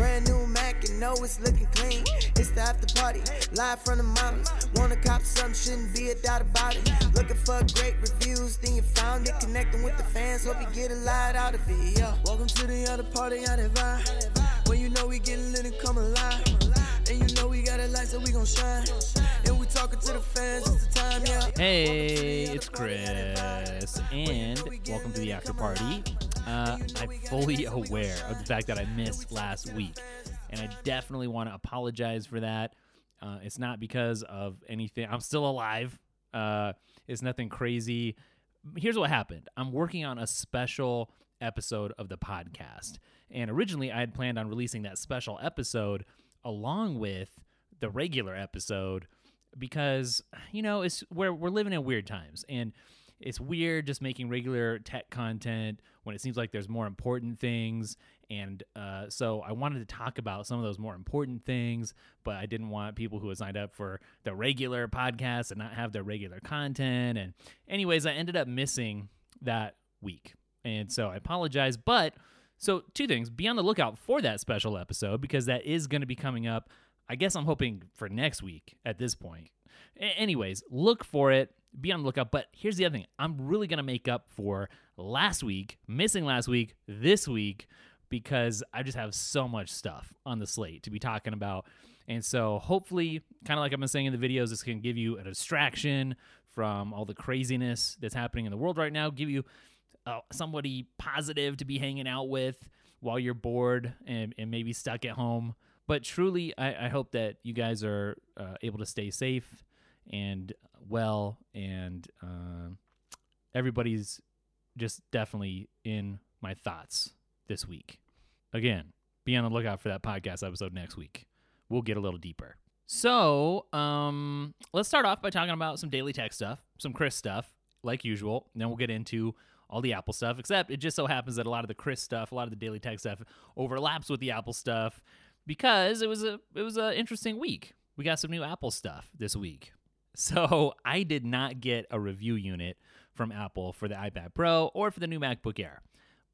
Brand new Mac and know it's looking clean. It's the after party, live from the mommies. Wanna cop something, shouldn't be a doubt about it. Looking for great reviews, then you found it. Connecting with the fans, hope you get a lot out of it. Yeah. Welcome to the other party, out of vibe. When you know we getting lit and come alive. And you know we got a light, so we gon' shine. And we talking to the fans. Hey, it's Chris, and welcome to the after party. Uh, I'm fully aware of the fact that I missed last week, and I definitely want to apologize for that. Uh, it's not because of anything. I'm still alive. Uh, it's nothing crazy. Here's what happened. I'm working on a special episode of the podcast, and originally I had planned on releasing that special episode along with the regular episode because you know it's where we're living in weird times and it's weird just making regular tech content when it seems like there's more important things. And uh, so i wanted to talk about some of those more important things but i didn't want people who had signed up for the regular podcast and not have their regular content. And anyways i ended up missing that week. And so i apologize. But so two things. Be on the lookout for that special episode because that is going to be coming up. I guess I'm hoping for next week at this point. A- anyways, look for it. Be on the lookout. But here's the other thing I'm really going to make up for last week, missing last week, this week, because I just have so much stuff on the slate to be talking about. And so hopefully, kind of like I've been saying in the videos, this can give you a distraction from all the craziness that's happening in the world right now, give you uh, somebody positive to be hanging out with while you're bored and, and maybe stuck at home but truly, I, I hope that you guys are uh, able to stay safe and well, and uh, everybody's just definitely in my thoughts this week. Again, be on the lookout for that podcast episode next week. We'll get a little deeper. So, um, let's start off by talking about some daily tech stuff, some Chris stuff, like usual. And then we'll get into all the Apple stuff, except it just so happens that a lot of the Chris stuff, a lot of the daily tech stuff overlaps with the Apple stuff because it was a it was an interesting week. We got some new Apple stuff this week. So I did not get a review unit from Apple for the iPad Pro or for the new MacBook Air.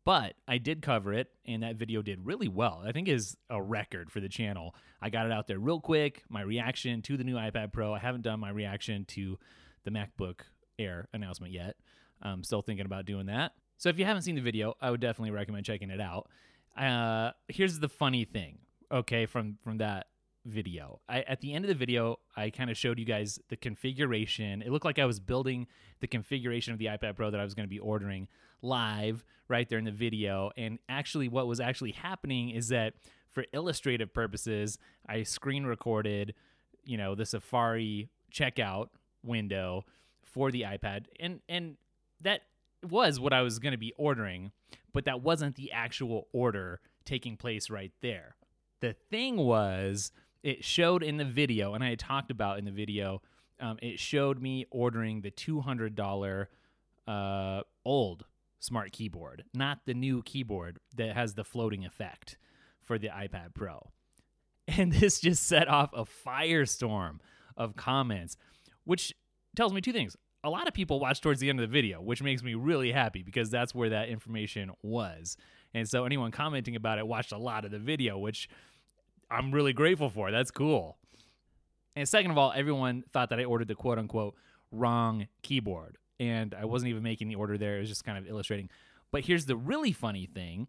But I did cover it, and that video did really well. I think is a record for the channel. I got it out there real quick. My reaction to the new iPad Pro. I haven't done my reaction to the MacBook Air announcement yet. I'm still thinking about doing that. So if you haven't seen the video, I would definitely recommend checking it out. Uh, here's the funny thing okay from from that video. I, at the end of the video, I kind of showed you guys the configuration. It looked like I was building the configuration of the iPad Pro that I was going to be ordering live right there in the video. And actually, what was actually happening is that for illustrative purposes, I screen recorded, you know, the Safari checkout window for the iPad, and and that was what I was going to be ordering, but that wasn't the actual order taking place right there. The thing was, it showed in the video, and I talked about in the video, um, it showed me ordering the $200 uh, old smart keyboard, not the new keyboard that has the floating effect for the iPad Pro. And this just set off a firestorm of comments, which tells me two things. A lot of people watched towards the end of the video, which makes me really happy because that's where that information was. And so anyone commenting about it watched a lot of the video, which I'm really grateful for. That's cool. And second of all, everyone thought that I ordered the quote unquote wrong keyboard. And I wasn't even making the order there. It was just kind of illustrating. But here's the really funny thing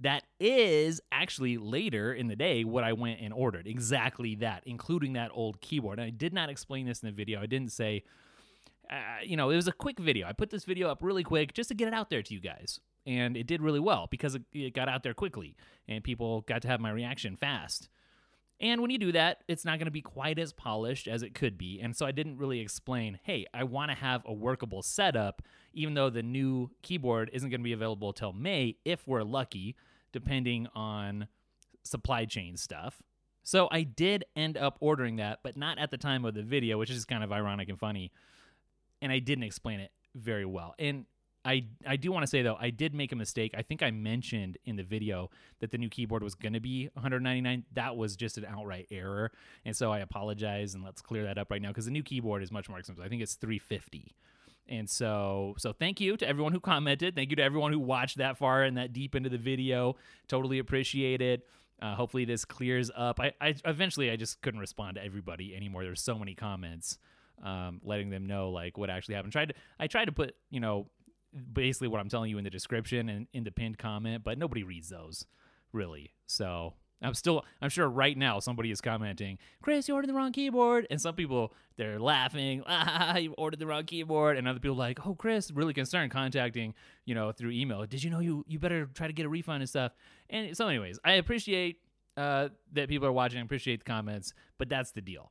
that is actually later in the day what I went and ordered. Exactly that, including that old keyboard. And I did not explain this in the video. I didn't say, uh, you know, it was a quick video. I put this video up really quick just to get it out there to you guys and it did really well because it, got out there quickly and people got to have my reaction fast. And when you do that, it's not going to be quite as polished as it could be. And so I didn't really explain, hey, I want to have a workable setup, even though the new keyboard isn't going to be available till May, if we're lucky, depending on supply chain stuff. So I did end up ordering that, but not at the time of the video, which is kind of ironic and funny. And I didn't explain it very well. And I I do want to say though I did make a mistake. I think I mentioned in the video that the new keyboard was going to be 199. That was just an outright error, and so I apologize and let's clear that up right now because the new keyboard is much more expensive. I think it's 350. And so so thank you to everyone who commented. Thank you to everyone who watched that far and that deep into the video. Totally appreciate it. Uh, hopefully this clears up. I, I eventually I just couldn't respond to everybody anymore. There's so many comments, um, letting them know like what actually happened. Tried to, I tried to put you know basically what I'm telling you in the description and in the pinned comment, but nobody reads those really. So I'm still, I'm sure right now somebody is commenting, Chris, you ordered the wrong keyboard. And some people, they're laughing, ah, you ordered the wrong keyboard. And other people like, oh, Chris, really concerned, contacting, you know, through email. Did you know you, you better try to get a refund and stuff? And so, anyways, I appreciate uh, that people are watching, I appreciate the comments, but that's the deal.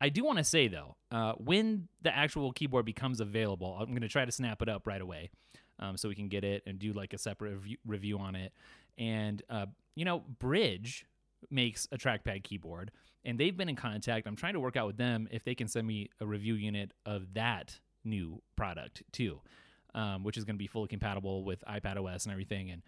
I do want to say though, uh, when the actual keyboard becomes available, I'm going to try to snap it up right away, um, so we can get it and do like a separate review, review on it. And uh, you know, Brydge makes a trackpad keyboard, and they've been in contact. I'm trying to work out with them if they can send me a review unit of that new product too, um, which is going to be fully compatible with iPad OS and everything, and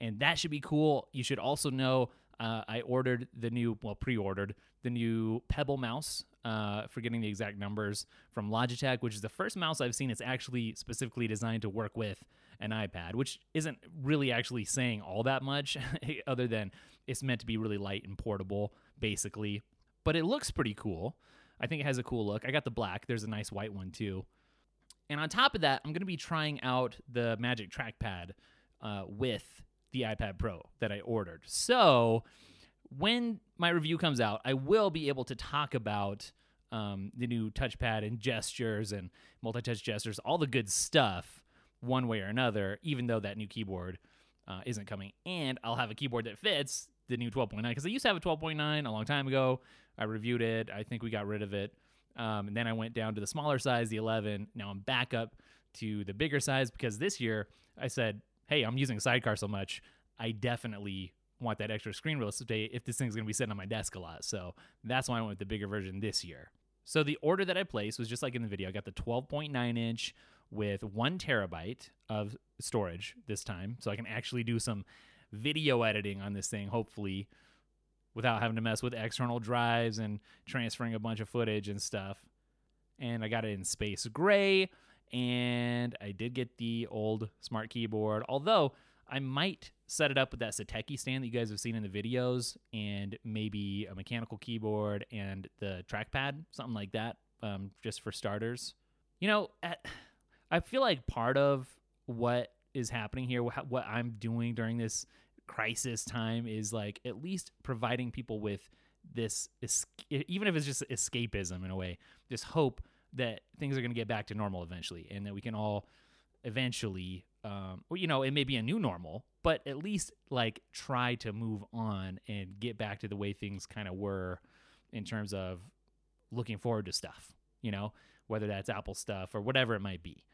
and that should be cool. You should also know uh, I ordered the new, well, pre-ordered the new Pebble mouse. Uh, forgetting the exact numbers from Logitech, which is the first mouse I've seen It's actually specifically designed to work with an iPad, which isn't really actually saying all that much, other than it's meant to be really light and portable, basically. But it looks pretty cool. I think it has a cool look. I got the black. There's a nice white one too. And on top of that, I'm going to be trying out the Magic Trackpad uh, with the iPad Pro that I ordered. So when my review comes out, I will be able to talk about um, the new touchpad and gestures and multi touch gestures, all the good stuff, one way or another, even though that new keyboard uh, isn't coming. And I'll have a keyboard that fits the new 12.9 because I used to have a 12.9 a long time ago. I reviewed it. I think we got rid of it. Um, and then I went down to the smaller size, the 11. Now I'm back up to the bigger size because this year I said, hey, I'm using Sidecar so much. I definitely want that extra screen real estate if this thing's going to be sitting on my desk a lot. So that's why I went with the bigger version this year. So the order that I placed was just like in the video. I got the 12.9 inch with one terabyte of storage this time. So I can actually do some video editing on this thing, hopefully, without having to mess with external drives and transferring a bunch of footage and stuff. And I got it in space gray. And I did get the old smart keyboard, although I might set it up with that Satechi stand that you guys have seen in the videos and maybe a mechanical keyboard and the trackpad, something like that, um, just for starters. You know, at, I feel like part of what is happening here, what I'm doing during this crisis time is like at least providing people with this, even if it's just escapism in a way, this hope that things are going to get back to normal eventually and that we can all eventually um, well, you know, it may be a new normal, but at least like try to move on and get back to the way things kind of were in terms of looking forward to stuff, you know, whether that's Apple stuff or whatever it might be.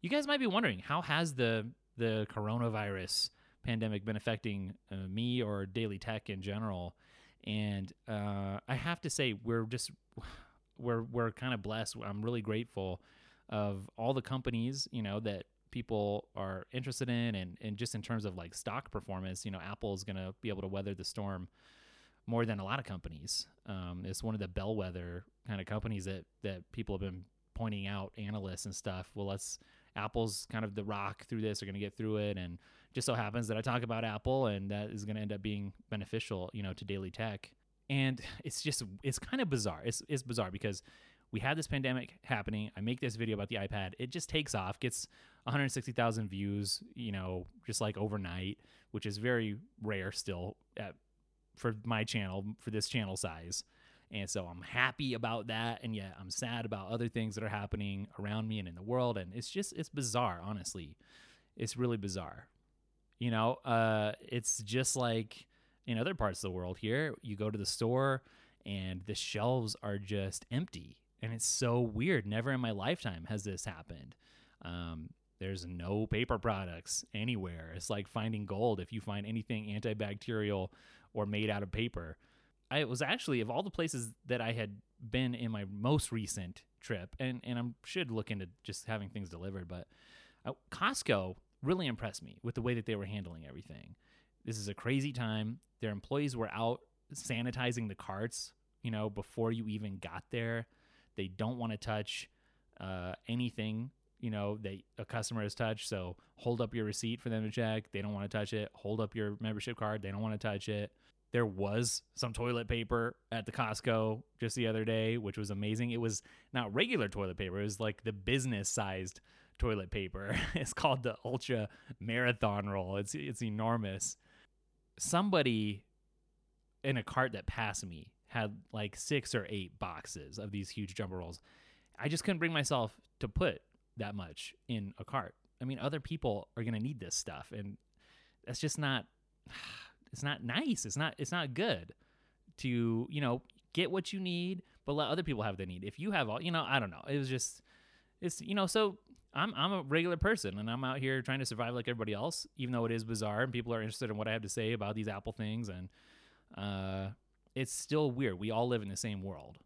You guys might be wondering how has the the coronavirus pandemic been affecting uh, me or daily tech in general? And uh, I have to say, we're just we're we're kind of blessed. I'm really grateful of all the companies, you know, that people are interested in and, and just in terms of like stock performance you know apple is going to be able to weather the storm more than a lot of companies. Um, it's one of the bellwether kind of companies that that people have been pointing out analysts and stuff. Well let's apple's kind of the rock through this They're going to get through it. And just so happens that i talk about apple and that is going to end up being beneficial you know to daily tech and it's just it's kind of bizarre it's, it's bizarre because we had this pandemic happening. I make this video about the iPad. It just takes off, gets 160,000 views, you know, just like overnight, which is very rare still at, for my channel, for this channel size. And so I'm happy about that. And yet I'm sad about other things that are happening around me and in the world. And it's just, it's bizarre, honestly. It's really bizarre. You know, uh, it's just like in other parts of the world here, you go to the store and the shelves are just empty and it's so weird. Never in my lifetime has this happened. Um, there's no paper products anywhere. It's like finding gold if you find anything antibacterial or made out of paper. I was actually of all the places that I had been in my most recent trip, and and I should look into just having things delivered. But uh, Costco really impressed me with the way that they were handling everything. This is a crazy time. Their employees were out sanitizing the carts, you know, before you even got there. They don't want to touch uh, anything you know that a customer has touched. So hold up your receipt for them to check. They don't want to touch it. Hold up your membership card. They don't want to touch it. there was some toilet paper at the Costco just the other day, which was amazing. It was not regular toilet paper, it was like the business sized toilet paper. it's called the Ultra Marathon Roll. It's it's enormous. Somebody in a cart that passed me had like six or eight boxes of these huge jumbo rolls. I just couldn't bring myself to put that much in a cart. I mean, other people are going to need this stuff and that's just not it's not nice. It's not it's not good to, you know, get what you need but let other people have the need. If you have all, you know, I don't know. It was just it's you know, so I'm I'm a regular person and I'm out here trying to survive like everybody else, even though it is bizarre and people are interested in what I have to say about these Apple things and uh it's still weird. We all live in the same world.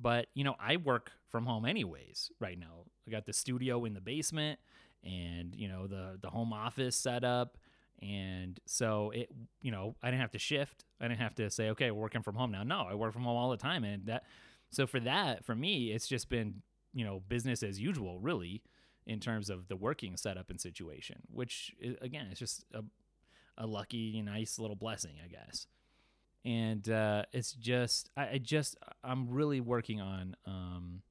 But, you know, I work from home anyways right now. I got the studio in the basement and, you know, the the home office set up and so it you know, I didn't have to shift. I didn't have to say, okay, we're working from home now. No, I work from home all the time and that so for that, for me, it's just been, you know, business as usual, really, in terms of the working setup and situation, which again, it's just a a lucky, nice little blessing, I guess and uh, it's just I, I, just I'm really working on um,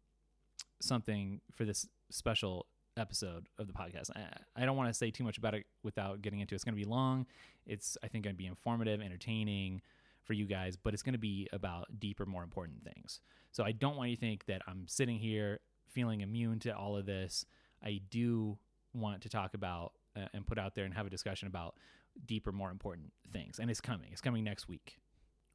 something for this special episode of the podcast. I, I don't want to say too much about it without getting into it. It's going to be long. It's I think going to be informative, entertaining for you guys, but it's going to be about deeper, more important things. So I don't want you to think that I'm sitting here feeling immune to all of this. I do want to talk about uh, and put out there and have a discussion about deeper, more important things. And it's coming. It's coming next week.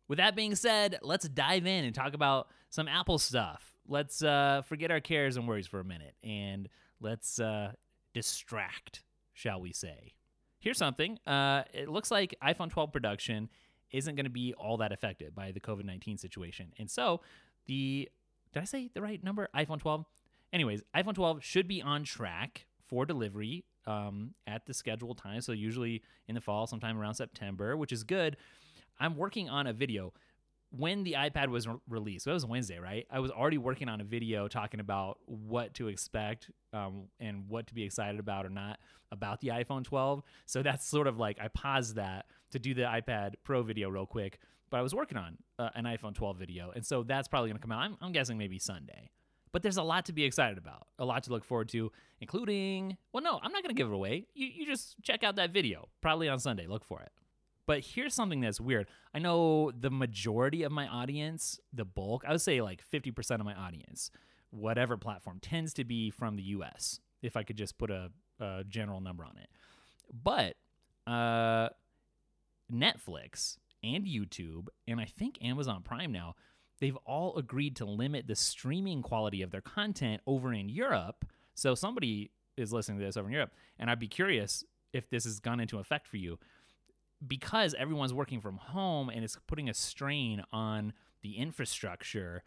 With that being said, let's dive in and talk about some Apple stuff. Let's uh, forget our cares and worries for a minute and let's uh, distract, shall we say. Here's something. Uh, it looks like iPhone 12 production isn't going to be all that affected by the COVID 19 situation. And so the, did I say the right number? iPhone 12? Anyways, iPhone 12 should be on track for delivery um, at the scheduled time. So usually in the fall, sometime around September, which is good I'm working on a video when the iPad was re- released. So it was Wednesday, right? I was already working on a video talking about what to expect um, and what to be excited about or not about the iPhone 12. So that's sort of like I paused that to do the iPad Pro video real quick. But I was working on uh, an iPhone 12 video, and so that's probably going to come out. I'm, I'm guessing maybe Sunday. But there's a lot to be excited about, a lot to look forward to, including. Well, no, I'm not going to give it away. You you just check out that video, probably on Sunday. Look for it. But here's something that's weird. I know the majority of my audience, the bulk, I would say like 50% of my audience, whatever platform, tends to be from the US, if I could just put a, a general number on it. But uh, Netflix and YouTube, and I think Amazon Prime now, they've all agreed to limit the streaming quality of their content over in Europe. So somebody is listening to this over in Europe, and I'd be curious if this has gone into effect for you because everyone's working from home and it's putting a strain on the infrastructure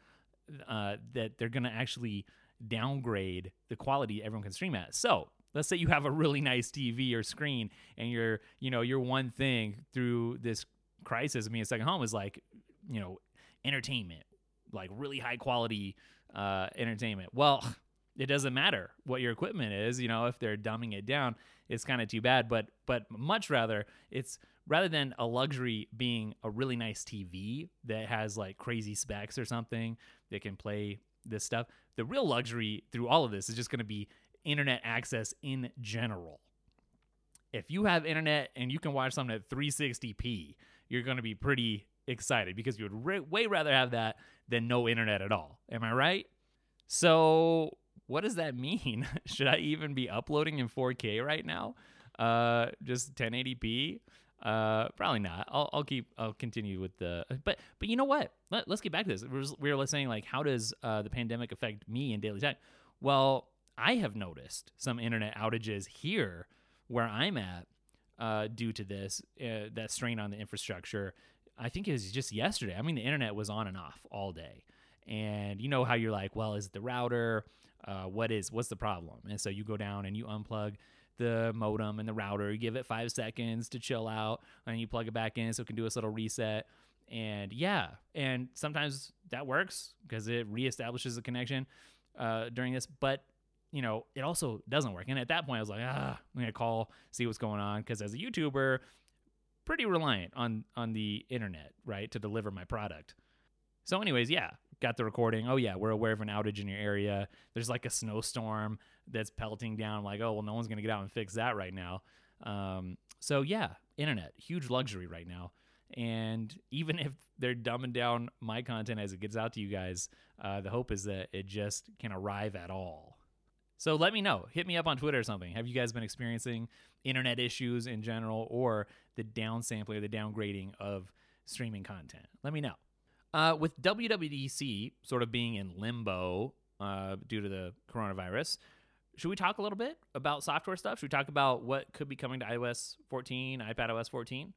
uh, that they're going to actually downgrade the quality everyone can stream at. So let's say you have a really nice TV or screen and your you know your one thing through this crisis of being a second home is like you know entertainment like really high quality uh, entertainment well it doesn't matter what your equipment is you know if they're dumbing it down it's kind of too bad but but much rather it's rather than a luxury being a really nice TV that has like crazy specs or something that can play this stuff, the real luxury through all of this is just going to be internet access in general. If you have internet and you can watch something at 360p, you're going to be pretty excited because you would way rather have that than no internet at all. Am I right? So, what does that mean? Should I even be uploading in 4K right now? Uh, just 1080p? Uh, probably not. I'll, I'll keep. I'll continue with the. But but you know what? Let, us get back to this. We were, we saying like, how does uh, the pandemic affect me in daily time? Well, I have noticed some internet outages here where I'm at uh, due to this uh, that strain on the infrastructure. I think it was just yesterday. I mean, the internet was on and off all day, and you know how you're like, well, is it the router? Uh, what is what's the problem? And so you go down and you unplug the modem and the router. You give it five seconds to chill out, and you plug it back in so it can do its little reset. And yeah, and sometimes that works because it reestablishes the connection uh, during this. But you know, it also doesn't work. And at that point, I was like, ah, I'm gonna call, see what's going on. Because as a YouTuber, pretty reliant on on the internet, right, to deliver my product. So, anyways, yeah, got the recording. Oh yeah, we're aware of an outage in your area. There's like a snowstorm that's pelting down. Like, oh well, no one's gonna get out and fix that right now. Um, so yeah, internet, huge luxury right now. And even if they're dumbing down my content as it gets out to you guys, uh, the hope is that it just can arrive at all. So let me know. Hit me up on Twitter or something. Have you guys been experiencing internet issues in general or the downsampling or the downgrading of streaming content? Let me know. Uh, with WWDC sort of being in limbo uh, due to the coronavirus, should we talk a little bit about software stuff? Should we talk about what could be coming to iOS 14, iPad OS 14?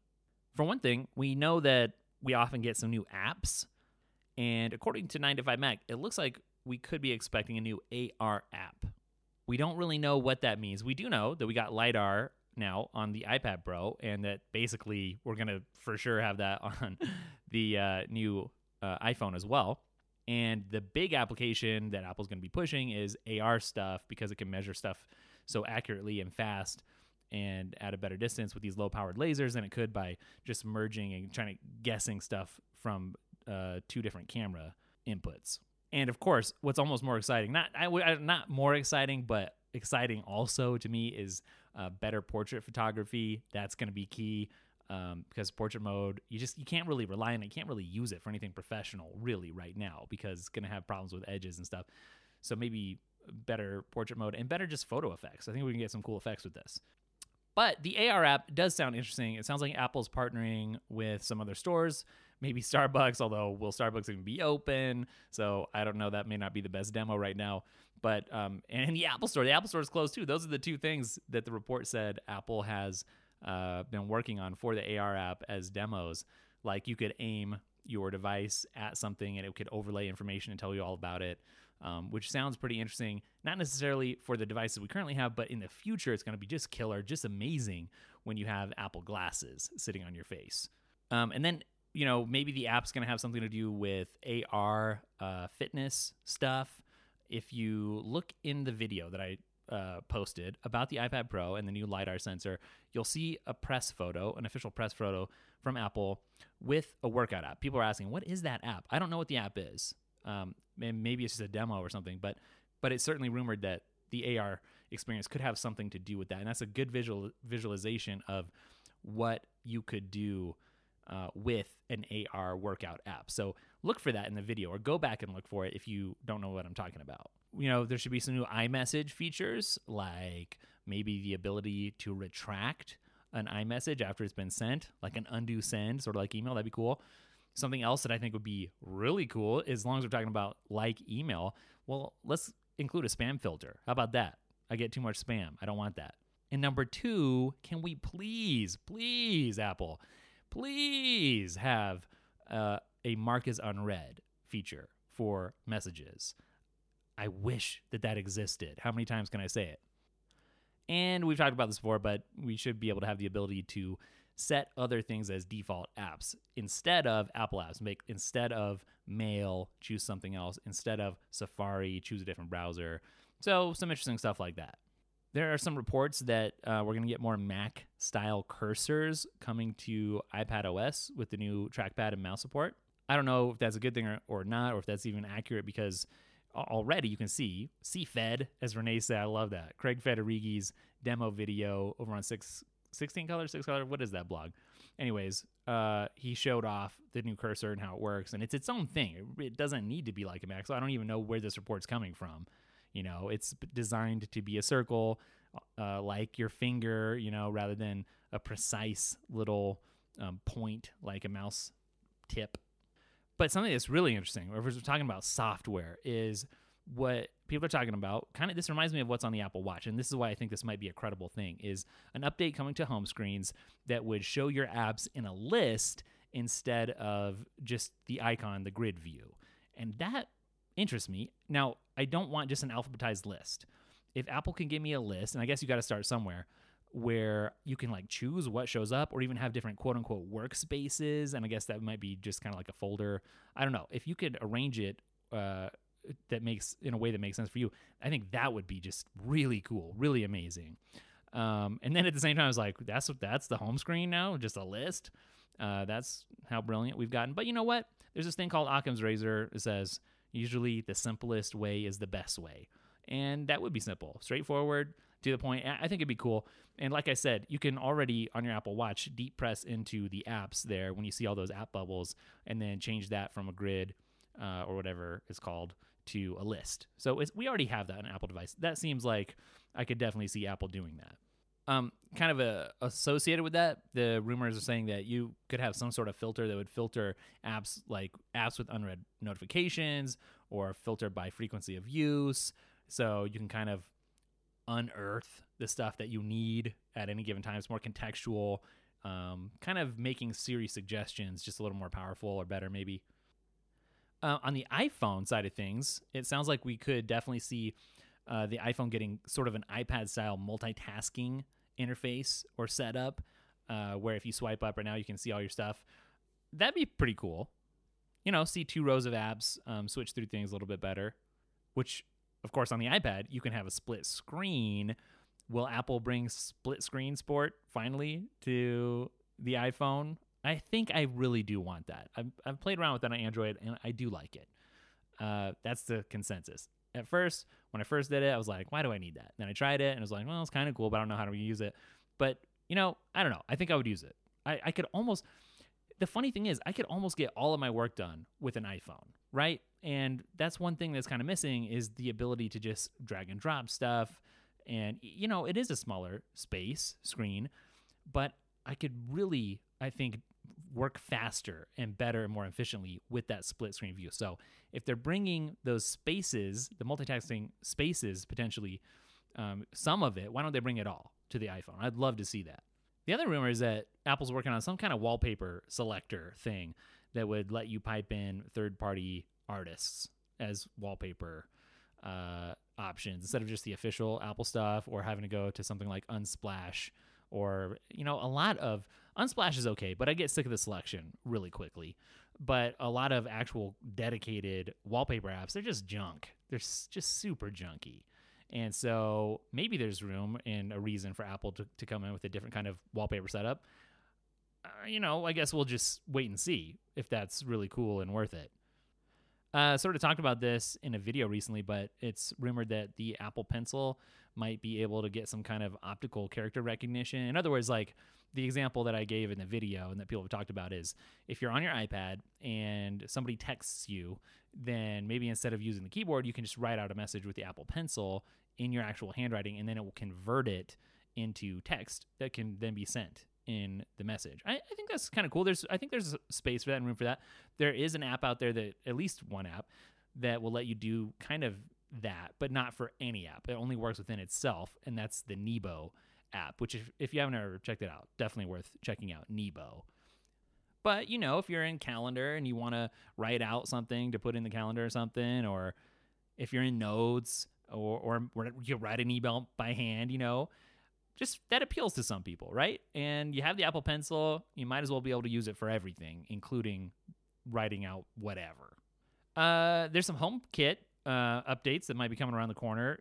For one thing, we know that we often get some new apps. And according to 9 to 5 Mac, it looks like we could be expecting a new AR app. We don't really know what that means. We do know that we got LiDAR now on the iPad Pro, and that basically we're going to for sure have that on the uh, new uh, iPhone as well. And the big application that Apple's going to be pushing is AR stuff because it can measure stuff so accurately and fast and at a better distance with these low powered lasers than it could by just merging and trying to guessing stuff from uh, two different camera inputs. And of course, what's almost more exciting, not not more exciting, but exciting also to me is uh, better portrait photography. That's going to be key um, because portrait mode, you just you can't really rely on it. You can't really use it for anything professional really right now because it's going to have problems with edges and stuff. So maybe better portrait mode and better just photo effects. I think we can get some cool effects with this. But the AR app does sound interesting. It sounds like Apple's partnering with some other stores, maybe Starbucks, although will Starbucks even be open? So I don't know. That may not be the best demo right now. But um, and the Apple Store, the Apple Store is closed too. Those are the two things that the report said Apple has uh, been working on for the AR app as demos. Like you could aim your device at something and it could overlay information and tell you all about it um, which sounds pretty interesting. Not necessarily for the devices we currently have, but in the future, it's going to be just killer, just amazing when you have Apple glasses sitting on your face. Um, and then, you know, maybe the app's going to have something to do with AR uh, fitness stuff. If you look in the video that I uh, posted about the iPad Pro and the new LiDAR sensor, you'll see a press photo, an official press photo from Apple with a workout app. People are asking, what is that app? I don't know what the app is. Um, maybe it's just a demo or something, but but it's certainly rumored that the AR experience could have something to do with that, and that's a good visual visualization of what you could do uh, with an AR workout app. So look for that in the video, or go back and look for it if you don't know what I'm talking about. You know, there should be some new iMessage features, like maybe the ability to retract an iMessage after it's been sent, like an undo send, sort of like email. That'd be cool. Something else that I think would be really cool, as long as we're talking about like email, well, let's include a spam filter. How about that? I get too much spam. I don't want that. And number two, can we please, please, Apple, please have uh, a mark as unread feature for messages? I wish that that existed. How many times can I say it? And we've talked about this before, but we should be able to have the ability to set other things as default apps instead of Apple apps. Make instead of Mail, choose something else. Instead of Safari, choose a different browser. So some interesting stuff like that. There are some reports that uh, we're going to get more Mac style cursors coming to iPad OS with the new trackpad and mouse support. I don't know if that's a good thing or, or not, or if that's even accurate because already you can see CFED, as Rene said. I love that. Craig Federighi's demo video over on six 16 color, 6 color. What is that blog? Anyways, uh, he showed off the new cursor and how it works, and it's its own thing. It, it doesn't need to be like a Mac, so I don't even know where this report's coming from. You know, it's designed to be a circle, uh, like your finger, you know, rather than a precise little um, point like a mouse tip. But something that's really interesting, if we're talking about software, is what people are talking about kind of this reminds me of what's on the apple watch and this is why i think this might be a credible thing is an update coming to home screens that would show your apps in a list instead of just the icon the grid view and that interests me now i don't want just an alphabetized list if apple can give me a list and i guess you got to start somewhere where you can like choose what shows up or even have different quote unquote workspaces and i guess that might be just kind of like a folder i don't know if you could arrange it uh, that makes in a way that makes sense for you. I think that would be just really cool, really amazing. Um, and then at the same time, I was like, that's what that's the home screen now, just a list. Uh, that's how brilliant we've gotten. But you know what? There's this thing called Occam's razor. It says usually the simplest way is the best way, and that would be simple, straightforward, to the point. I think it'd be cool. And like I said, you can already on your Apple Watch deep press into the apps there when you see all those app bubbles, and then change that from a grid uh, or whatever it's called to a list. So we already have that on Apple device. That seems like I could definitely see Apple doing that. Um, kind of a, associated with that, the rumors are saying that you could have some sort of filter that would filter apps like apps with unread notifications or filter by frequency of use. So you can kind of unearth the stuff that you need at any given time. It's more contextual, um, kind of making Siri suggestions just a little more powerful or better, maybe. Uh, on the iPhone side of things, it sounds like we could definitely see uh, the iPhone getting sort of an iPad style multitasking interface or setup, uh, where if you swipe up right now, you can see all your stuff. That'd be pretty cool. You know, see two rows of apps, um, switch through things a little bit better. Which, of course, on the iPad, you can have a split screen. Will Apple bring split screen support finally to the iPhone? I think I really do want that. I've, I've played around with that on Android and I do like it. Uh, that's the consensus. At first, when I first did it, I was like, why do I need that? Then I tried it and I was like, well, it's kind of cool, but I don't know how to use it. But, you know, I don't know. I think I would use it. I, I could almost, the funny thing is, I could almost get all of my work done with an iPhone, right? And that's one thing that's kind of missing is the ability to just drag and drop stuff. And, you know, it is a smaller space screen, but I could really, I think, work faster and better and more efficiently with that split screen view. So if they're bringing those spaces, the multitasking spaces potentially, um, some of it, why don't they bring it all to the iPhone? I'd love to see that. The other rumor is that Apple's working on some kind of wallpaper selector thing that would let you pipe in third party artists as wallpaper uh, options instead of just the official Apple stuff or having to go to something like Unsplash or, you know, a lot of Unsplash is okay, but I get sick of the selection really quickly. But a lot of actual dedicated wallpaper apps, they're just junk. They're just super junky. And so maybe there's room and a reason for Apple to, to come in with a different kind of wallpaper setup. Uh, you know, I guess we'll just wait and see if that's really cool and worth it. Uh, sort of talked about this in a video recently, but it's rumored that the Apple Pencil might be able to get some kind of optical character recognition. In other words, like the example that I gave in the video and that people have talked about is if you're on your iPad and somebody texts you, then maybe instead of using the keyboard, you can just write out a message with the Apple Pencil in your actual handwriting, and then it will convert it into text that can then be sent in the message. I, I think that's kind of cool. There's I think there's space for that and room for that. There is an app out there that at least one app that will let you do kind of that, but not for any app. It only works within itself, and that's the Nebo app, which if, if you haven't ever checked it out, definitely worth checking out Nebo. But you know, if you're in calendar and you want to write out something to put in the calendar or something, or if you're in notes or or you write an email by hand, you know, just that appeals to some people, right? And you have the Apple Pencil, you might as well be able to use it for everything, including writing out whatever. Uh, there's some HomeKit uh, updates that might be coming around the corner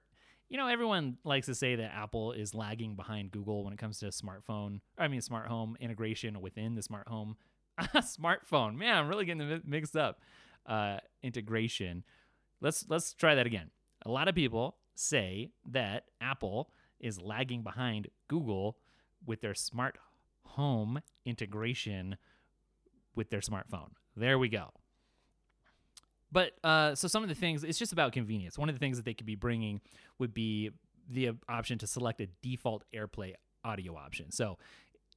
you know, everyone likes to say that Apple is lagging behind Google when it comes to smartphone, I mean, smart home integration within the smart home. smartphone, man, I'm really getting mixed up. Uh, integration. Let's let's try that again. A lot of people say that Apple is lagging behind Google with their smart home integration with their smartphone. There we go. But uh, so some of the things, it's just about convenience. One of the things that they could be bringing would be the option to select a default AirPlay audio option. So,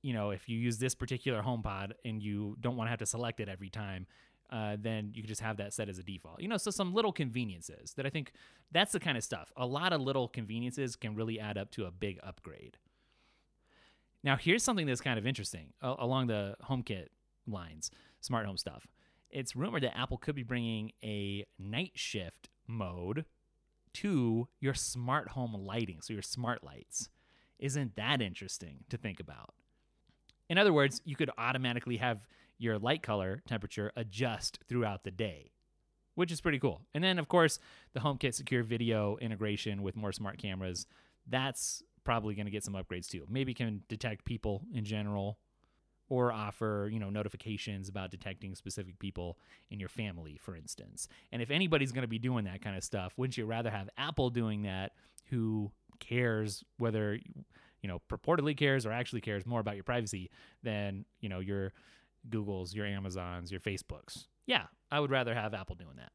you know, if you use this particular HomePod and you don't want to have to select it every time, uh, then you can just have that set as a default. You know, so some little conveniences that I think that's the kind of stuff. A lot of little conveniences can really add up to a big upgrade. Now, here's something that's kind of interesting uh, along the HomeKit lines, smart home stuff it's rumored that Apple could be bringing a night shift mode to your smart home lighting, so your smart lights. Isn't that interesting to think about? In other words, you could automatically have your light color temperature adjust throughout the day, which is pretty cool. And then, of course, the HomeKit secure video integration with more smart cameras. That's probably going to get some upgrades too. Maybe can detect people in general or offer, you know, notifications about detecting specific people in your family, for instance. And if anybody's going to be doing that kind of stuff, wouldn't you rather have Apple doing that who cares whether you know purportedly cares or actually cares more about your privacy than, you know, your Googles, your Amazons, your Facebooks. Yeah, I would rather have Apple doing that.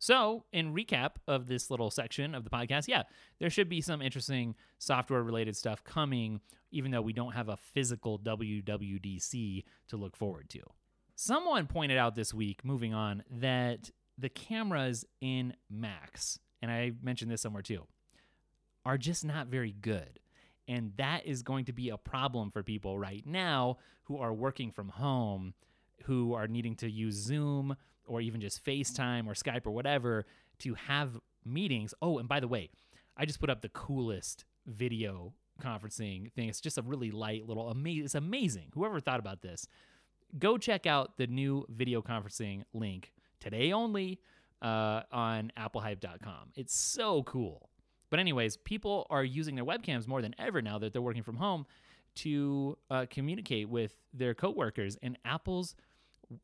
So, in recap of this little section of the podcast, yeah, there should be some interesting software related stuff coming, even though we don't have a physical WWDC to look forward to. Someone pointed out this week, moving on, that the cameras in Macs, and I mentioned this somewhere too, are just not very good. And that is going to be a problem for people right now who are working from home, who are needing to use Zoom or even just FaceTime or Skype or whatever to have meetings. Oh, and by the way, I just put up the coolest video conferencing thing. It's just a really light little amazing. It's amazing. Whoever thought about this, go check out the new video conferencing link today only uh, on applehype.com. It's so cool. But anyways, people are using their webcams more than ever now that they're working from home to uh, communicate with their coworkers. And Apple's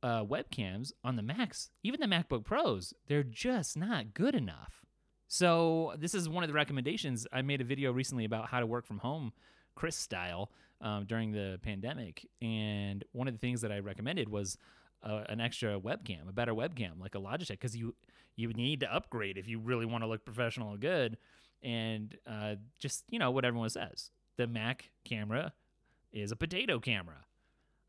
uh, webcams on the Macs, even the MacBook Pros, they're just not good enough. So this is one of the recommendations. I made a video recently about how to work from home, Chris style, um, during the pandemic, and one of the things that I recommended was uh, an extra webcam, a better webcam, like a Logitech, because you you need to upgrade if you really want to look professional and good. And uh, just you know what everyone says, the Mac camera is a potato camera.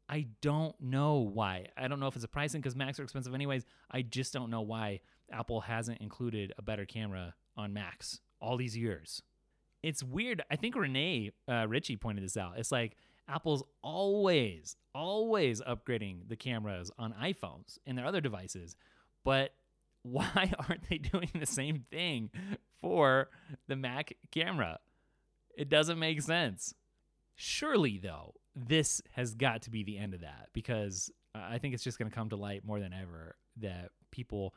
I don't know why. I don't know if it's a pricing because Macs are expensive anyways. I just don't know why Apple hasn't included a better camera on Macs all these years. It's weird. I think rene uh, Ritchie pointed this out. It's like Apple's always, always upgrading the cameras on iPhones and their other devices, but why aren't they doing the same thing for the Mac camera? It doesn't make sense. Surely, though, this has got to be the end of that because I think it's just going to come to light more than ever that people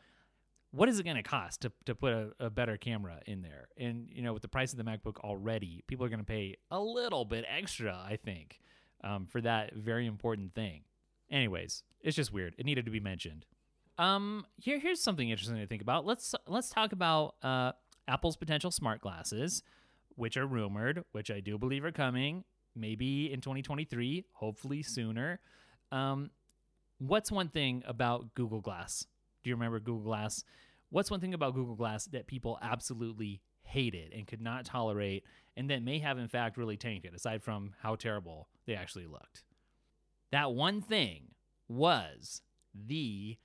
what is it going to cost to, to put a, a, better camera in there? And you know with the price of the macbook already people are going to pay a little bit extra i think um, for that very important thing. Anyways it's just weird. It needed to be mentioned. Um here here's something interesting to think about. Let's let's talk about uh, apple's potential smart glasses which are rumored which i do believe are coming maybe in 2023, hopefully sooner. Um, what's one thing about Google Glass? Do you remember Google Glass? What's one thing about Google Glass that people absolutely hated and could not tolerate, and that may have in fact really tainted, aside from how terrible they actually looked? That one thing was the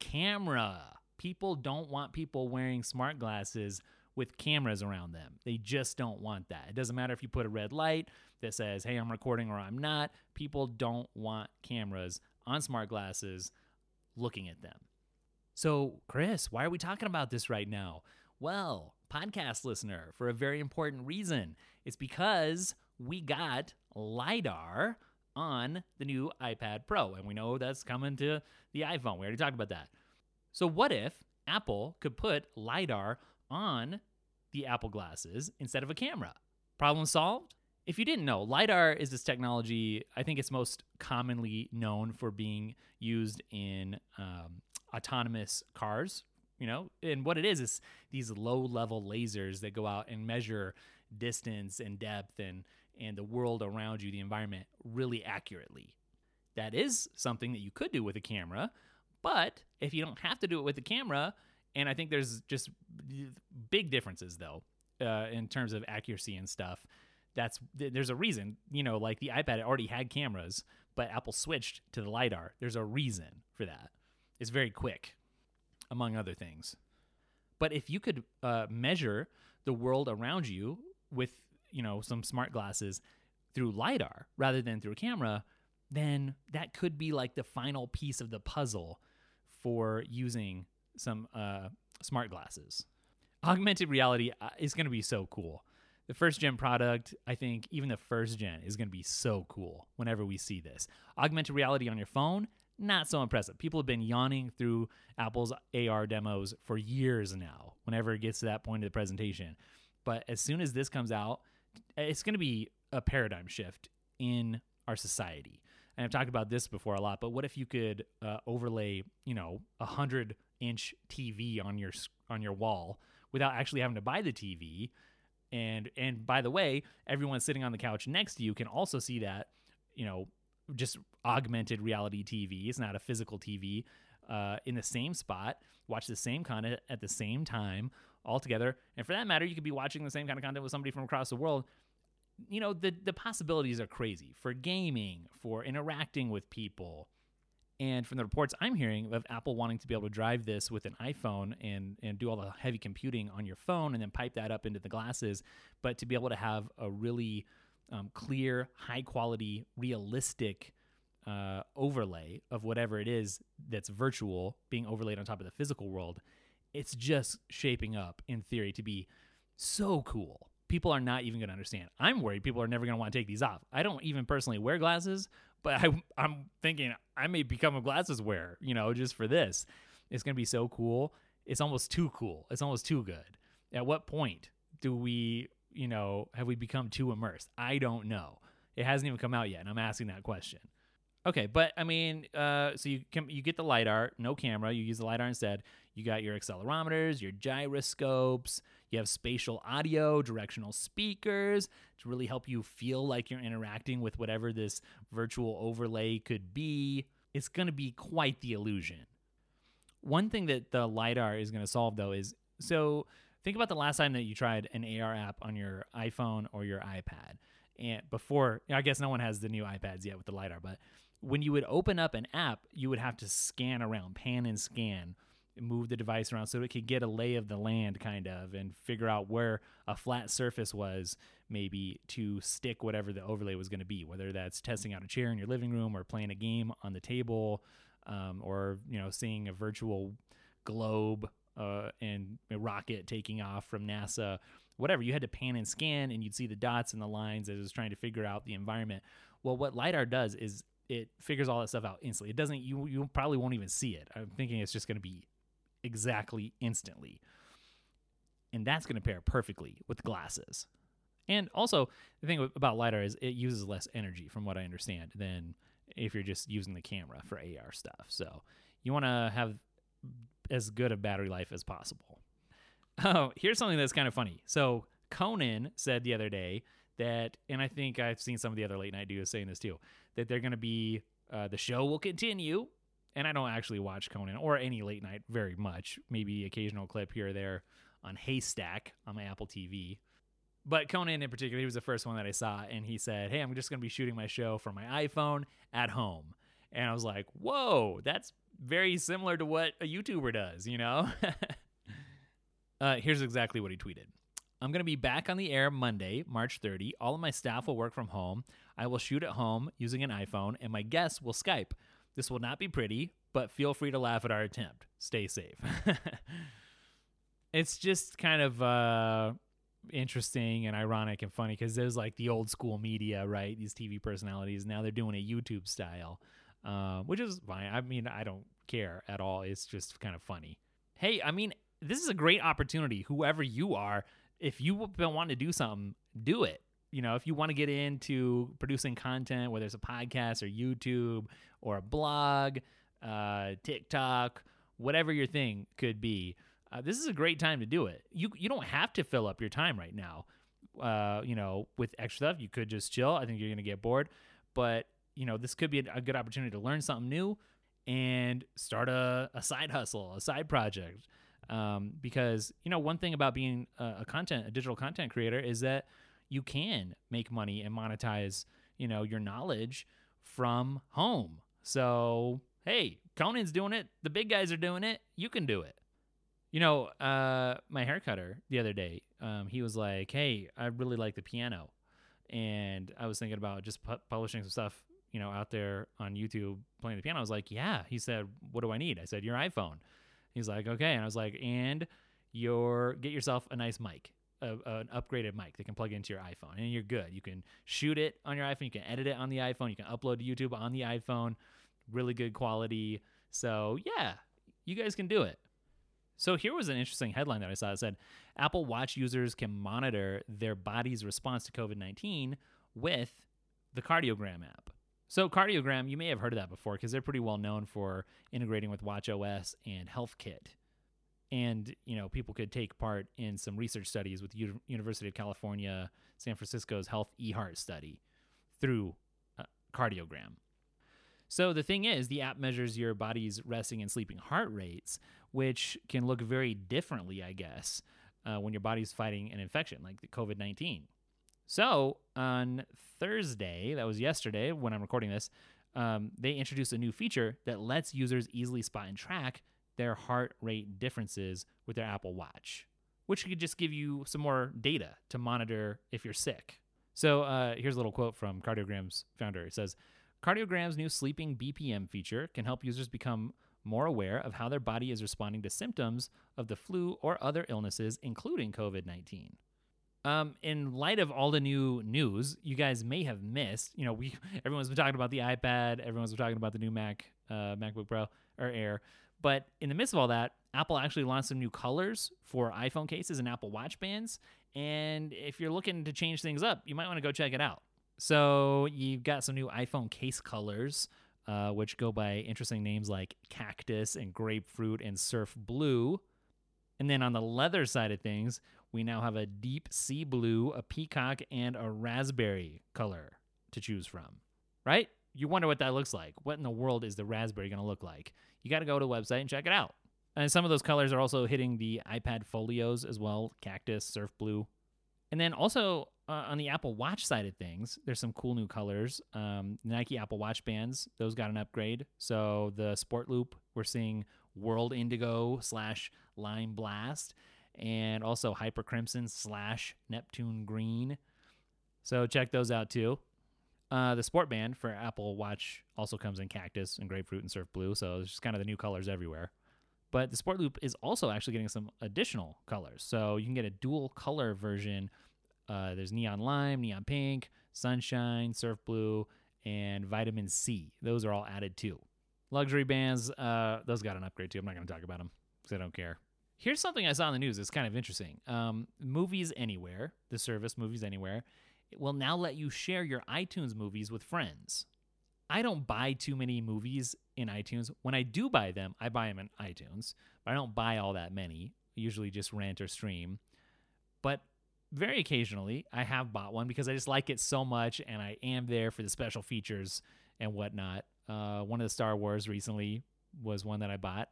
camera. People don't want people wearing smart glasses with cameras around them. They just don't want that. It doesn't matter if you put a red light that says, hey, I'm recording or I'm not. People don't want cameras on smart glasses looking at them. So, Chris, why are we talking about this right now? Well, podcast listener, for a very important reason. It's because we got LiDAR on the new iPad Pro, and we know that's coming to the iPhone. We already talked about that. So, what if Apple could put LiDAR on the Apple glasses instead of a camera. Problem solved? If you didn't know, LiDAR is this technology, I think it's most commonly known for being used in um, autonomous cars. You know, and what it is is these low level lasers that go out and measure distance and depth and, and the world around you, the environment, really accurately. That is something that you could do with a camera, but if you don't have to do it with a camera, and I think there's just big differences though uh, in terms of accuracy and stuff. That's there's a reason, you know, like the iPad already had cameras, but Apple switched to the lidar. There's a reason for that. It's very quick, among other things. But if you could uh, measure the world around you with, you know, some smart glasses through lidar rather than through a camera, then that could be like the final piece of the puzzle for using some uh, smart glasses. Augmented reality uh, is going to be so cool. The first gen product, I think, even the first gen is going to be so cool whenever we see this. Augmented reality on your phone, not so impressive. People have been yawning through Apple's AR demos for years now, whenever it gets to that point of the presentation. But as soon as this comes out it's going to be a paradigm shift in our society. And I've talked about this before a lot, but what if you could uh, overlay, you know, a hundred inch TV on your on your wall without actually having to buy the TV? And and by the way, everyone sitting on the couch next to you can also see that, you know, just augmented reality TV. It's not a physical TV. Uh, in the same spot, watch the same content at the same time, all together. And for that matter, you could be watching the same kind of content with somebody from across the world. You know, the the possibilities are crazy for gaming, for interacting with people. And from the reports I'm hearing of Apple wanting to be able to drive this with an iPhone and and do all the heavy computing on your phone and then pipe that up into the glasses, but to be able to have a really um, clear, high quality, realistic uh, overlay of whatever it is that's virtual being overlaid on top of the physical world, it's just shaping up in theory to be so cool. People are not even going to understand. I'm worried people are never going to want to take these off. I don't even personally wear glasses, but I, I'm thinking I may become a glasses wearer, you know, just for this. It's going to be so cool. It's almost too cool. It's almost too good. At what point do we, you know, have we become too immersed? I don't know. It hasn't even come out yet, and I'm asking that question. Okay, but I mean, uh, so you can you get the lidar, no camera. You use the lidar instead. You got your accelerometers, your gyroscopes. You have spatial audio, directional speakers to really help you feel like you're interacting with whatever this virtual overlay could be. It's going to be quite the illusion. One thing that the lidar is going to solve though is so think about the last time that you tried an AR app on your iPhone or your iPad. And before, I guess no one has the new iPads yet with the lidar, but when you would open up an app, you would have to scan around, pan and scan, move the device around so it could get a lay of the land, kind of, and figure out where a flat surface was, maybe to stick whatever the overlay was going to be, whether that's testing out a chair in your living room or playing a game on the table, um, or you know, seeing a virtual globe uh, and a rocket taking off from NASA. Whatever you had to pan and scan, and you'd see the dots and the lines as it was trying to figure out the environment. Well, what lidar does is it figures all that stuff out instantly. It doesn't you you probably won't even see it. I'm thinking it's just going to be exactly instantly. And that's going to pair perfectly with glasses. And also, the thing about lidar is it uses less energy from what I understand than if you're just using the camera for AR stuff. So, you want to have as good a battery life as possible. Oh, here's something that's kind of funny. So, Conan said the other day that, and I think I've seen some of the other late night duos saying this too, that they're going to be, uh, the show will continue. And I don't actually watch Conan or any late night very much, maybe occasional clip here or there on Haystack on my Apple TV. But Conan in particular, he was the first one that I saw, and he said, Hey, I'm just going to be shooting my show from my iPhone at home. And I was like, Whoa, that's very similar to what a YouTuber does, you know? uh, here's exactly what he tweeted I'm going to be back on the air Monday, March 30. All of my staff will work from home. I will shoot at home using an iPhone, and my guests will Skype. This will not be pretty, but feel free to laugh at our attempt. Stay safe. it's just kind of uh, interesting and ironic and funny because there's like the old school media, right? These TV personalities. Now they're doing a YouTube style, uh, which is fine. I mean, I don't care at all. It's just kind of funny. Hey, I mean, this is a great opportunity. Whoever you are, if you've been wanting to do something, do it. You know, if you want to get into producing content, whether it's a podcast or YouTube or a blog, uh, TikTok, whatever your thing could be, uh, this is a great time to do it. You you don't have to fill up your time right now. Uh, you know, with extra stuff, you could just chill. I think you're gonna get bored, but you know, this could be a, good opportunity to learn something new and start a, a side hustle, a side project. Um, because you know one thing about being a, a, content a digital content creator is that you can make money and monetize you know your knowledge from home. So hey conan's doing it. The big guys are doing it. You can do it. You know uh, my hair cutter the other day um, he was like hey i really like the piano. And i was thinking about just pu- publishing some stuff you know out there on youtube playing the piano. I was like yeah. He said what do i need? I said your iphone. He's like, okay. And I was like, and your get yourself a nice mic, a, an upgraded mic that can plug into your iPhone, and you're good. You can shoot it on your iPhone. You can edit it on the iPhone. You can upload to YouTube on the iPhone. Really good quality. So yeah, you guys can do it. So here was an interesting headline that I saw. It said Apple Watch users can monitor their body's response to COVID 19 with the Cardiogram app. So, Cardiogram, you may have heard of that before because they're pretty well known for integrating with WatchOS and HealthKit. And, you know, people could take part in some research studies with U- University of California, San Francisco's Health eHeart study through uh, Cardiogram. So, the thing is, the app measures your body's resting and sleeping heart rates, which can look very differently, I guess, uh, when your body's fighting an infection like the COVID 19. So on Thursday, that was yesterday when I'm recording this, um, they introduced a new feature that lets users easily spot and track their heart rate differences with their Apple Watch, which could just give you some more data to monitor if you're sick. So uh, here's a little quote from Cardiogram's founder. It says, Cardiogram's new sleeping BPM feature can help users become more aware of how their body is responding to symptoms of the flu or other illnesses, including COVID 19. Um, in light of all the new news, you guys may have missed. You know, we everyone's been talking about the iPad, everyone's been talking about the new Mac, uh, MacBook Pro or Air. But in the midst of all that, Apple actually launched some new colors for iPhone cases and Apple Watch bands. And if you're looking to change things up, you might want to go check it out. So you've got some new iPhone case colors, uh, which go by interesting names like cactus and grapefruit and surf blue. And then on the leather side of things, we now have a deep sea blue, a peacock, and a raspberry color to choose from, right? You wonder what that looks like. What in the world is the raspberry going to look like? You got to go to the website and check it out. And some of those colors are also hitting the iPad folios as well cactus, surf blue. And then also uh, on the Apple Watch side of things, there's some cool new colors. Um, Nike Apple Watch bands, those got an upgrade. So the Sport Loop, we're seeing World Indigo slash Lime Blast and also Hyper Crimson slash Neptune Green. So check those out too. Uh, the Sport Band for Apple Watch also comes in Cactus and Grapefruit and Surf Blue, so it's just kind of the new colors everywhere. But the Sport Loop is also actually getting some additional colors, so you can get a dual color version. Uh, there's Neon Lime, Neon Pink, Sunshine, Surf Blue, and Vitamin C. Those are all added too. Luxury bands, uh, those got an upgrade too. I'm not going to talk about them because I don't care. Here's something I saw in the news. It's kind of interesting. Um, Movies Anywhere, the service Movies Anywhere, it will now let you share your iTunes movies with friends. I don't buy too many movies in iTunes. When I do buy them, I buy them in iTunes, but I don't buy all that many. Usually just rent or stream. But very occasionally, I have bought one because I just like it so much and I am there for the special features and whatnot. Uh, one of the Star Wars recently was one that I bought.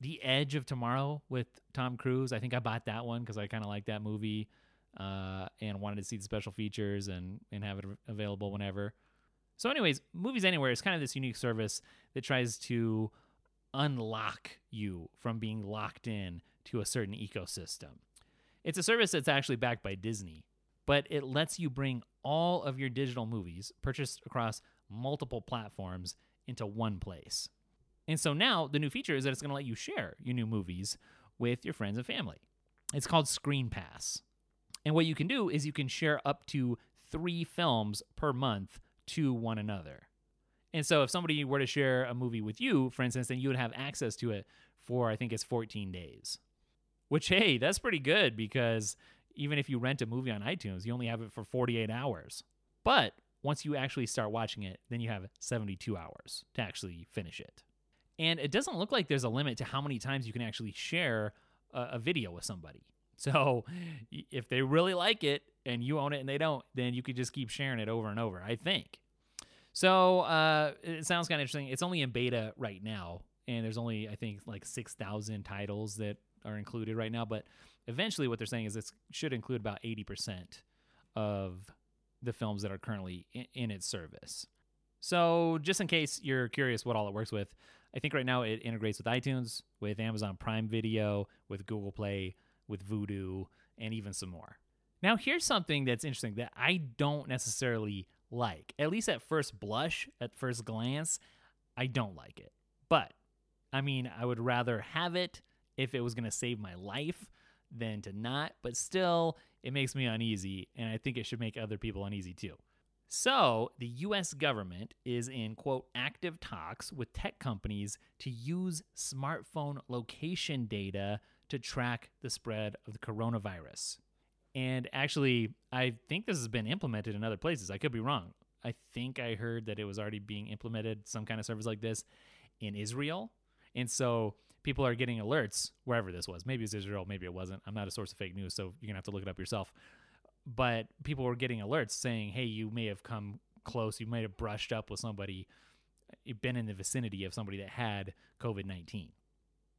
The Edge of Tomorrow with Tom Cruise. I think I bought that one because I kind of like that movie uh, and wanted to see the special features and, and have it available whenever. So, anyways, Movies Anywhere is kind of this unique service that tries to unlock you from being locked in to a certain ecosystem. It's a service that's actually backed by Disney, but it lets you bring all of your digital movies purchased across multiple platforms into one place. And so now the new feature is that it's going to let you share your new movies with your friends and family. It's called Screen Pass. And what you can do is you can share up to three films per month to one another. And so if somebody were to share a movie with you, for instance, then you would have access to it for, I think it's 14 days. Which, hey, that's pretty good because even if you rent a movie on iTunes, you only have it for 48 hours. But once you actually start watching it, then you have 72 hours to actually finish it. And it doesn't look like there's a limit to how many times you can actually share a, a video with somebody. So if they really like it and you own it and they don't, then you could just keep sharing it over and over, I think. So uh, it sounds kind of interesting. It's only in beta right now, and there's only, I think, like 6,000 titles that are included right now. But eventually, what they're saying is it should include about 80% of the films that are currently in, in its service. So, just in case you're curious what all it works with, I think right now it integrates with iTunes, with Amazon Prime Video, with Google Play, with Vudu and even some more. Now, here's something that's interesting that I don't necessarily like. At least at first blush, at first glance, I don't like it. But, I mean, I would rather have it if it was going to save my life than to not. But still, it makes me uneasy, and I think it should make other people uneasy too. So, the US government is in quote active talks with tech companies to use smartphone location data to track the spread of the coronavirus. And actually, I think this has been implemented in other places. I could be wrong. I think I heard that it was already being implemented, some kind of service like this, in Israel. And so people are getting alerts wherever this was. Maybe it's Israel, maybe it wasn't. I'm not a source of fake news, so you're going to have to look it up yourself. But people were getting alerts saying, hey, you may have come close, you might have brushed up with somebody, you've been in the vicinity of somebody that had COVID 19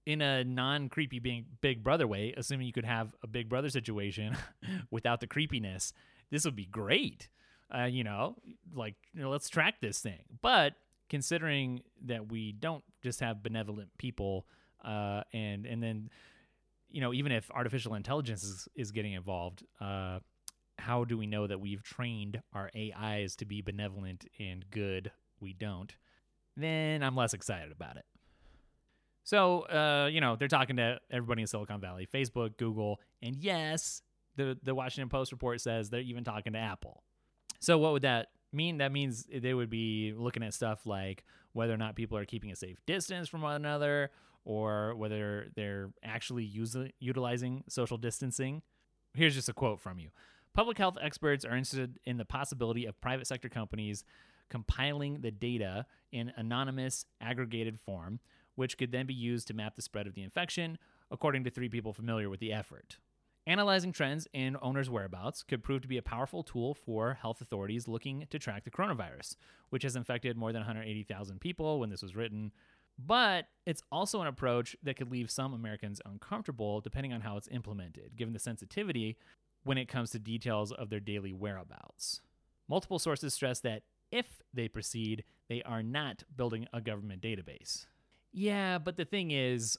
in a non creepy being big brother way, assuming you could have a big brother situation without the creepiness, this would be great. Uh, you know, like you know, let's track this thing. But considering that we don't just have benevolent people, uh, and and then you know, even if artificial intelligence is, is getting involved, uh, how do we know that we've trained our AIs to be benevolent and good? We don't. Then I'm less excited about it. So, uh, you know, they're talking to everybody in Silicon Valley, Facebook, Google, and yes, the the Washington Post report says they're even talking to Apple. So, what would that mean? That means they would be looking at stuff like whether or not people are keeping a safe distance from one another, or whether they're actually using utilizing social distancing. Here's just a quote from you. Public health experts are interested in the possibility of private sector companies compiling the data in anonymous aggregated form which could then be used to map the spread of the infection, according to three people familiar with the effort. Analyzing trends in owners' whereabouts could prove to be a powerful tool for health authorities looking to track the coronavirus, which has infected more than 180,000 people when this was written. But it's also an approach that could leave some Americans uncomfortable depending on how it's implemented, given the sensitivity when it comes to details of their daily whereabouts. Multiple sources stress that if they proceed, they are not building a government database. Yeah, but the thing is,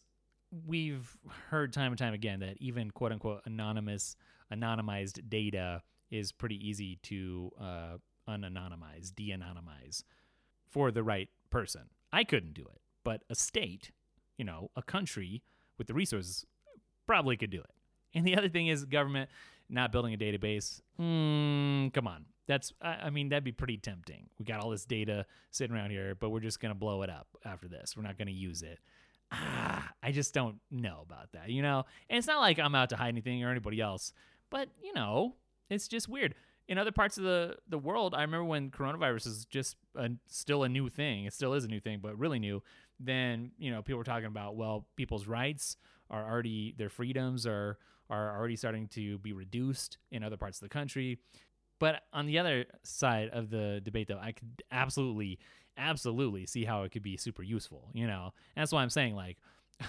we've heard time and time again that even quote unquote anonymous, anonymized data is pretty easy to uh, unanonymize, de anonymize for the right person. I couldn't do it, but a state, you know, a country with the resources probably could do it. And the other thing is government not building a database. Mm, come on. That's, I mean, that'd be pretty tempting. We got all this data sitting around here, but we're just going to blow it up after this. We're not going to use it. Ah, I just don't know about that, you know? And it's not like I'm out to hide anything or anybody else, but, you know, it's just weird. In other parts of the, the world, I remember when coronavirus is just a, still a new thing. It still is a new thing, but really new. Then, you know, people were talking about, well, people's rights are already, their freedoms are, are already starting to be reduced in other parts of the country. But on the other side of the debate, though, I could absolutely, absolutely see how it could be super useful. You know, and that's why I'm saying like.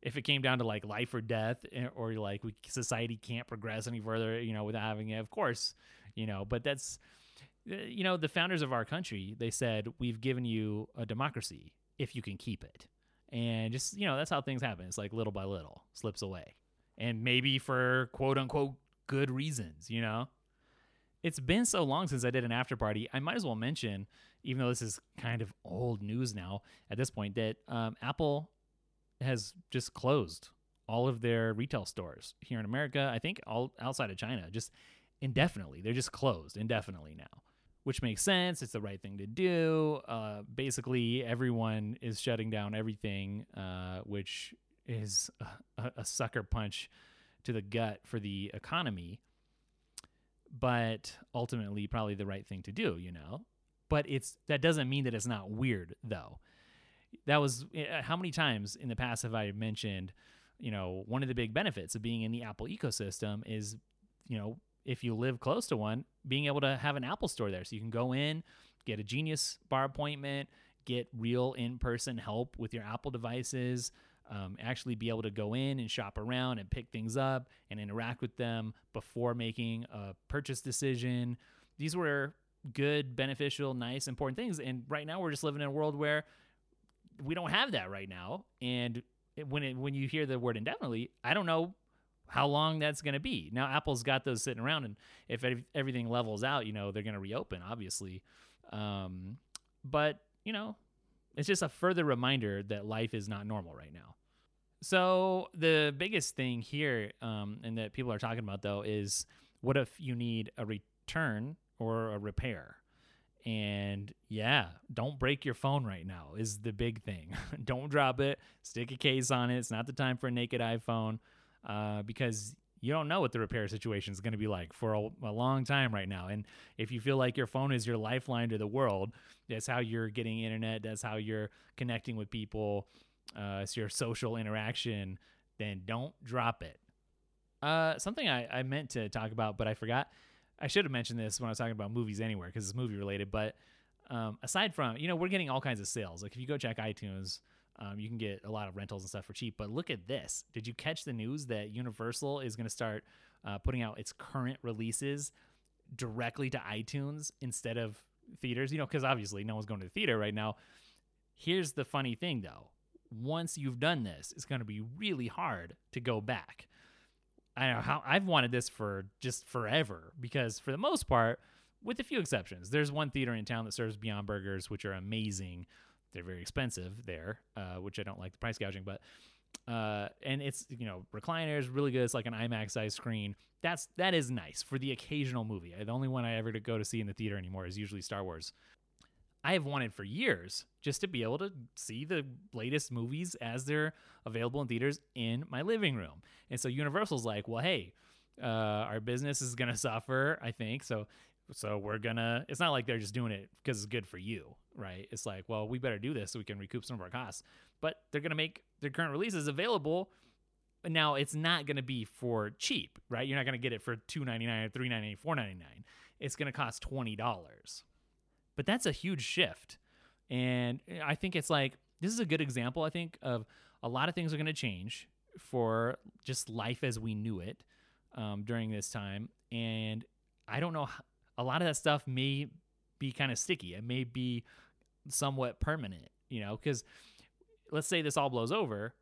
if it came down to like life or death eh, or like we, society can't progress any further you know without having it of course you know but that's eh, you know the founders of our country they said we've given you a democracy if you can keep it and just you know that's how things happen it's like little by little slips away and maybe for quote unquote good reasons you know it's been so long since I did an after party. I might as well mention, even though this is kind of old news now at this point, that um, Apple has just closed all of their retail stores here in America. I think all outside of China, just indefinitely. They're just closed indefinitely now, which makes sense. It's the right thing to do. Uh, basically, everyone is shutting down everything, uh, which is a, a sucker punch to the gut for the economy but ultimately probably the right thing to do, you know. But it's that doesn't mean that it's not weird though. That was eh, how many times in the past have I mentioned, you know, one of the big benefits of being in the Apple ecosystem is, you know, if you live close to one, being able to have an Apple store there so you can go in, get a Genius bar appointment, get real in-person help with your Apple devices, um, actually be able to go in and shop around and pick things up and interact with them before making a purchase decision. These were good, beneficial, nice, important things. And right now, we're just living in a world where we don't have that right now. And when it, when you hear the word indefinitely, I don't know how long that's going to be. Now, Apple's got those sitting around, and if everything levels out, you know, they're going to reopen, obviously. Um, but you know, it's just a further reminder that life is not normal right now. So the biggest thing here, um, and that people are talking about though, is what if you need a return or a repair? And yeah, don't break your phone right now is the big thing. don't drop it. Stick a case on it. It's not the time for a naked iPhone uh, because you don't know what the repair situation is going to be like for a, a, long time right now. And if you feel like your phone is your lifeline to the world, that's how you're getting internet, that's how you're connecting with people, uh, it's your social interaction, then don't drop it. Uh, something I, I meant to talk about, but I forgot. I should have mentioned this when I was talking about movies anywhere because it's movie related. But um, aside from, you know, we're getting all kinds of sales. Like if you go check iTunes, um, you can get a lot of rentals and stuff for cheap. But look at this. Did you catch the news that Universal is going to start uh, putting out its current releases directly to iTunes instead of theaters? You know, because obviously no one's going to the theater right now. Here's the funny thing though once you've done this, it's going to be really hard to go back. I know how I've wanted this for just forever because for the most part, with a few exceptions, there's one theater in town that serves Beyond Burgers, which are amazing. They're very expensive there, uh, which I don't like the price gouging, but uh, and it's you know recliners really good. It's like an IMAX size screen. That's that is nice for the occasional movie. The only one I ever to go to see in the theater anymore is usually Star Wars. I have wanted for years just to be able to see the latest movies as they're available in theaters in my living room. And so Universal's like, well, hey, uh, our business is gonna suffer, I think. So so we're gonna it's not like they're just doing it because it's good for you right? It's like well we better do this so we can recoup some of our costs. But they're gonna make their current releases available now it's not gonna be for cheap right? You're not gonna get it for 299 or 399 499 it's gonna cost $20 but that's a huge shift and i think it's like this is a good example i think of a lot of things are gonna change for just life as we knew it um, during this time and I don't know a lot of that stuff may be kind of sticky. It may be somewhat permanent, you know, because let's say this all blows over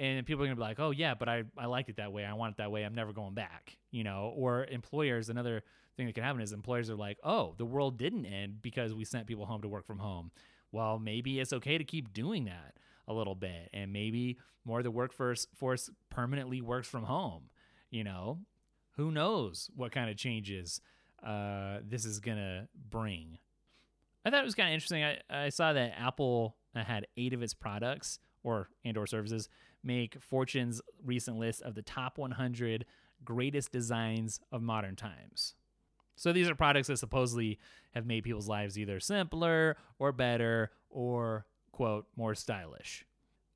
and people are to be like, oh, yeah, but I, I liked it that way. I want it that way. I'm never going back, you know, or employers, another thing that can happen is employers are like, oh, the world didn't end because we sent people home to work from home. Well, maybe it's okay to keep doing that a little bit. And maybe more of the workforce force permanently works from home, you know, who knows what kind of changes uh, this is gonna bring. I thought it was kind of interesting. I, I saw that Apple had eight of its products or and or services make Fortune's recent list of the top 100 greatest designs of modern times. So these are products that supposedly have made people's lives either simpler or better or quote more stylish.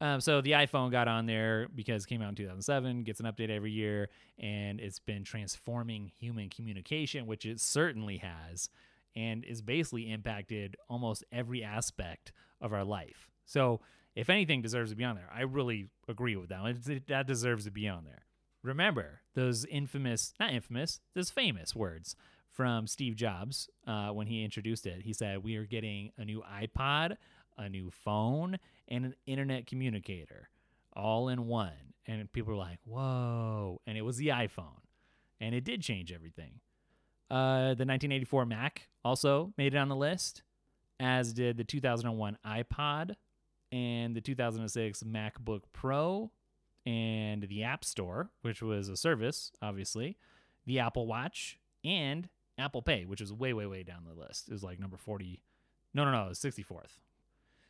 Um, so the iPhone got on there because it came out in 2007, gets an update every year, and it's been transforming human communication, which it certainly has, and is basically impacted almost every aspect of our life. So if anything deserves to be on there, I really agree with that. It, that deserves to be on there. Remember those infamous, not infamous, those famous words from Steve Jobs uh, when he introduced it. He said, We are getting a new iPod, a new phone, and an internet communicator all in one. And people were like, whoa. And it was the iPhone. And it did change everything. Uh, the 1984 Mac also made it on the list, as did the 2001 iPod and the 2006 MacBook Pro and the App Store, which was a service, obviously, the Apple Watch, and Apple Pay, which is way, way, way down the list. It was like number 40. No, no, no, it was 64th.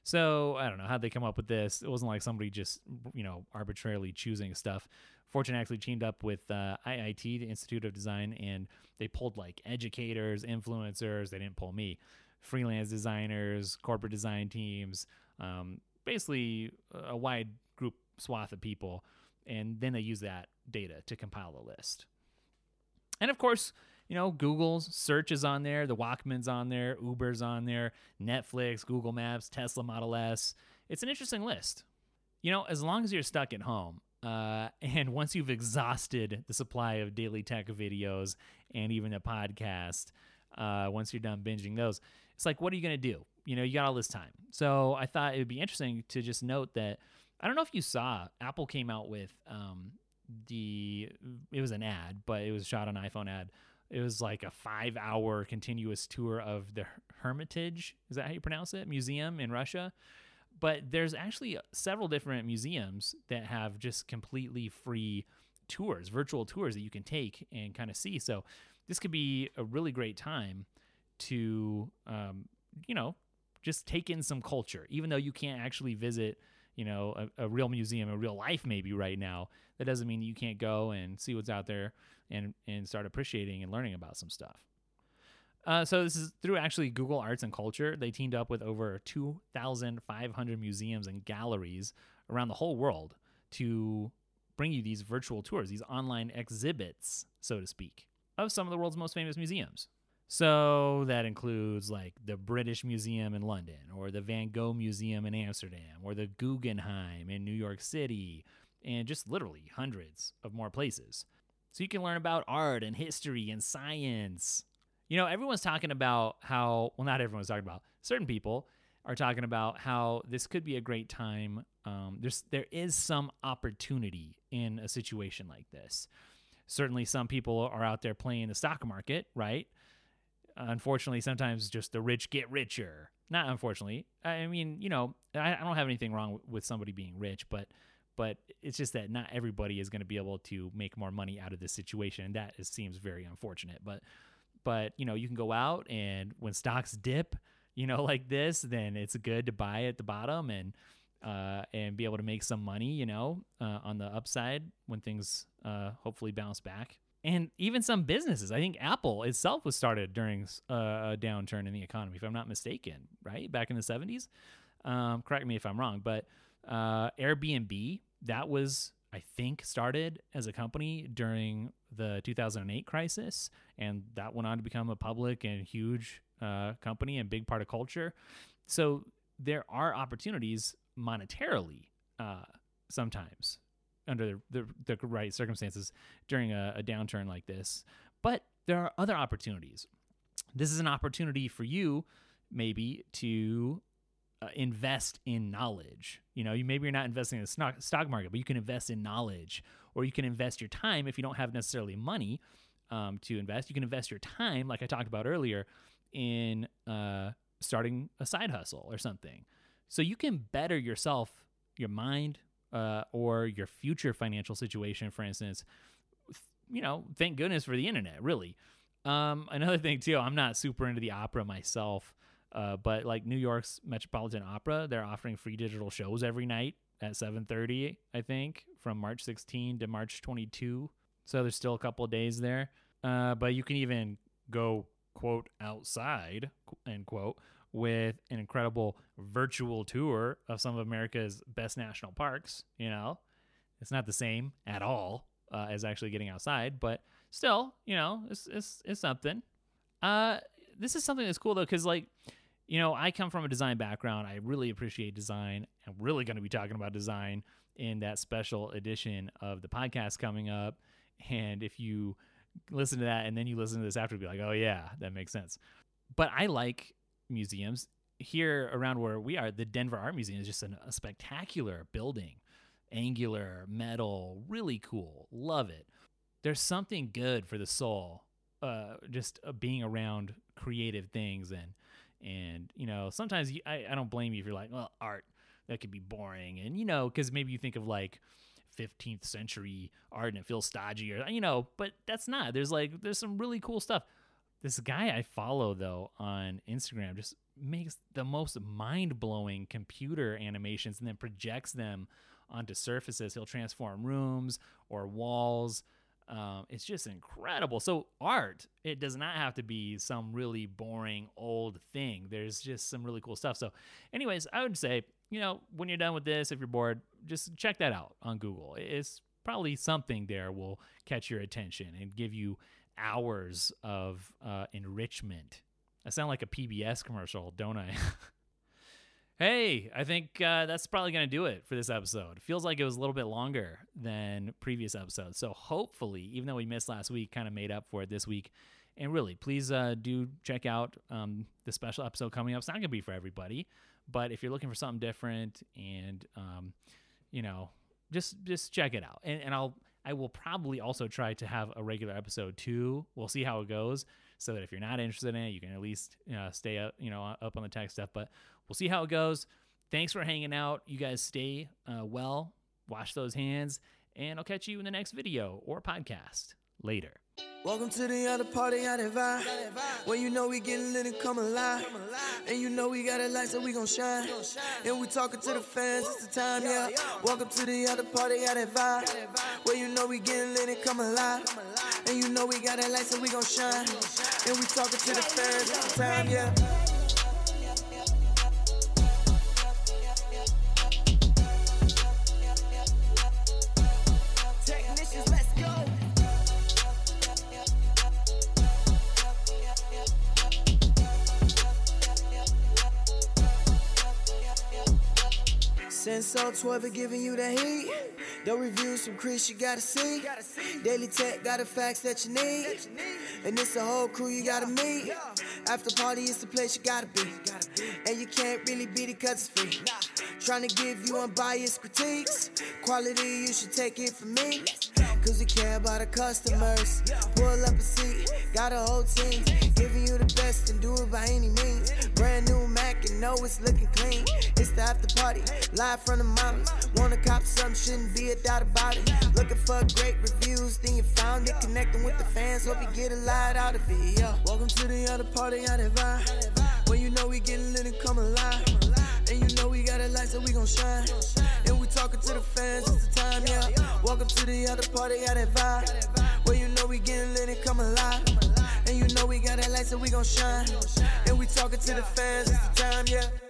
So I don't know how they come up with this. It wasn't like somebody just you know arbitrarily choosing stuff. Fortune actually teamed up with uh, IIT, the Institute of Design, and they polled like educators, influencers. They didn't poll me, freelance designers, corporate design teams, um, basically a wide group swath of people, and then they use that data to compile the list. And of course, you know, Google's search is on there, the Walkman's on there, Uber's on there, Netflix, Google Maps, Tesla Model S. It's an interesting list. You know, as long as you're stuck at home, uh, and once you've exhausted the supply of daily tech videos and even a podcast, uh, once you're done binging those, it's like, what are you going to do? You know, you got all this time. So I thought it would be interesting to just note that I don't know if you saw, Apple came out with um, the, it was an ad, but it was shot on iPhone ad it was like a five hour continuous tour of the Hermitage. Is that how you pronounce it? Museum in Russia. But there's actually several different museums that have just completely free tours, virtual tours that you can take and kind of see. So this could be a really great time to um, you know, just take in some culture, even though you can't actually visit, you know, a, a real museum in real life maybe right now. That doesn't mean you can't go and see what's out there and and start appreciating and learning about some stuff. Uh, so this is through actually Google Arts and Culture. They teamed up with over 2,500 museums and galleries around the whole world to bring you these virtual tours, these online exhibits, so to speak, of some of the world's most famous museums. So that includes like the British Museum in London, or the Van Gogh Museum in Amsterdam, or the Guggenheim in New York City, and just literally hundreds of more places. So you can learn about art and history and science. You know, everyone's talking about how, well, not everyone's talking about, certain people are talking about how this could be a great time. Um, there's there is some opportunity in a situation like this. Certainly, some people are out there playing the stock market, right? Unfortunately, sometimes just the rich get richer. Not unfortunately. I mean, you know, I, I don't have anything wrong with somebody being rich, but but it's just that not everybody is going to be able to make more money out of this situation, and that is, seems very unfortunate. But but you know, you can go out and when stocks dip, you know, like this, then it's good to buy at the bottom and uh, and be able to make some money, you know, uh, on the upside when things uh, hopefully bounce back. And even some businesses, I think Apple itself was started during uh, a downturn in the economy, if I'm not mistaken, right? Back in the 70s. Um, correct me if I'm wrong, but uh, Airbnb, that was, I think, started as a company during the 2008 crisis. And that went on to become a public and huge uh, company and big part of culture. So there are opportunities monetarily uh, sometimes under the, the, the, right circumstances during a, a downturn like this. But there are other opportunities. This is an opportunity for you, maybe, to uh, invest in knowledge. You know, you maybe you're not investing in the stock, market, but you can invest in knowledge, or you can invest your time if you don't have necessarily money um, to invest. You can invest your time, like I talked about earlier, in uh, starting a side hustle or something. So you can better yourself, your mind, uh, or your future financial situation, for instance. You know, thank goodness for the internet, really. Um, another thing too, I'm not super into the opera myself, uh, but like New York's Metropolitan Opera, they're offering free digital shows every night at 7:30, I think, from March 16 to March 22. So there's still a couple days there. Uh, but you can even go quote outside end quote with an incredible virtual tour of some of America's best national parks. You know, it's not the same at all uh, as actually getting outside, but still, you know, it's it's, it's something. Uh, this is something that's cool though, because like, you know, I come from a design background. I really appreciate design. I'm really going to be talking about design in that special edition of the podcast coming up. And if you listen to that and then you listen to this after, be like, oh yeah, that makes sense. But I like museums here around where we are. The Denver Art Museum is just an, a spectacular building, angular, metal, really cool. Love it. There's something good for the soul, uh, just uh, being around creative things and and you know sometimes you, I, I don't blame you if you're like well art that could be boring and you know because maybe you think of like 15th century art and it feels stodgy or you know but that's not there's like there's some really cool stuff this guy i follow though on instagram just makes the most mind-blowing computer animations and then projects them onto surfaces. He'll transform rooms or walls. Um, it's just incredible. So art it does not have to be some really boring old thing. There's just some really cool stuff. So anyways i would say you know, when you're done with this, if you're bored, just check that out on Google. It's probably something there will catch your attention and give you hours of uh, enrichment. I sound like a PBS commercial, don't I? hey, I think uh, that's probably going to do it for this episode. Feels like it was a little bit longer than previous episodes. So hopefully, even though we missed last week, kind of made up for it this week. And really, please uh, do check out um, the special episode coming up. It's not going to be for everybody. But if you're looking for something different and um, you know, just just check it out. And, and I'll I will probably also try to have a regular episode too. We'll see how it goes, so that if you're not interested in it, you can at least know, stay up, you know, up on the tech stuff. But we'll see how it goes. Thanks for hanging out. You guys stay uh, well. Wash those hands, and I'll catch you in the next video or podcast later. Welcome to the other party, that vibe. When you know we getting lit and come alive. And you know we got a light, so we gon' shine. And we talking to the fans, it's the time, yeah. Welcome to the other party, that vibe. When you know we getting lit and come alive. And you know we got a light, so we gon' shine. And we talking to the fans, it's the time, yeah. Since so 12 giving you the heat. The reviews from Chris you gotta see. Daily Tech got the facts that you need. And it's a whole crew you gotta meet. After party is the place you gotta be. And you can't really beat it cause it's free. Trying to give you unbiased critiques. Quality, you should take it from me. Cause we care about the customers. Pull up a seat, got a whole team. Giving best and do it by any means. Brand new Mac and know it's looking clean. It's the after party, live from the mountains. Wanna cop something, shouldn't be a doubt about it. Looking for great reviews, then you found it. Connecting with the fans, hope you get a lot out of it. Yeah. Welcome to the other party, how that vibe. When you know we getting lit and come alive. And you know we got a light, so we gon' shine. And we talking to the fans, it's the time, yeah. Welcome to the other party, how that vibe. Where you know we getting lit and come alive. And you know we got that light, so we gon' shine. And we talking to the fans, it's the time, yeah.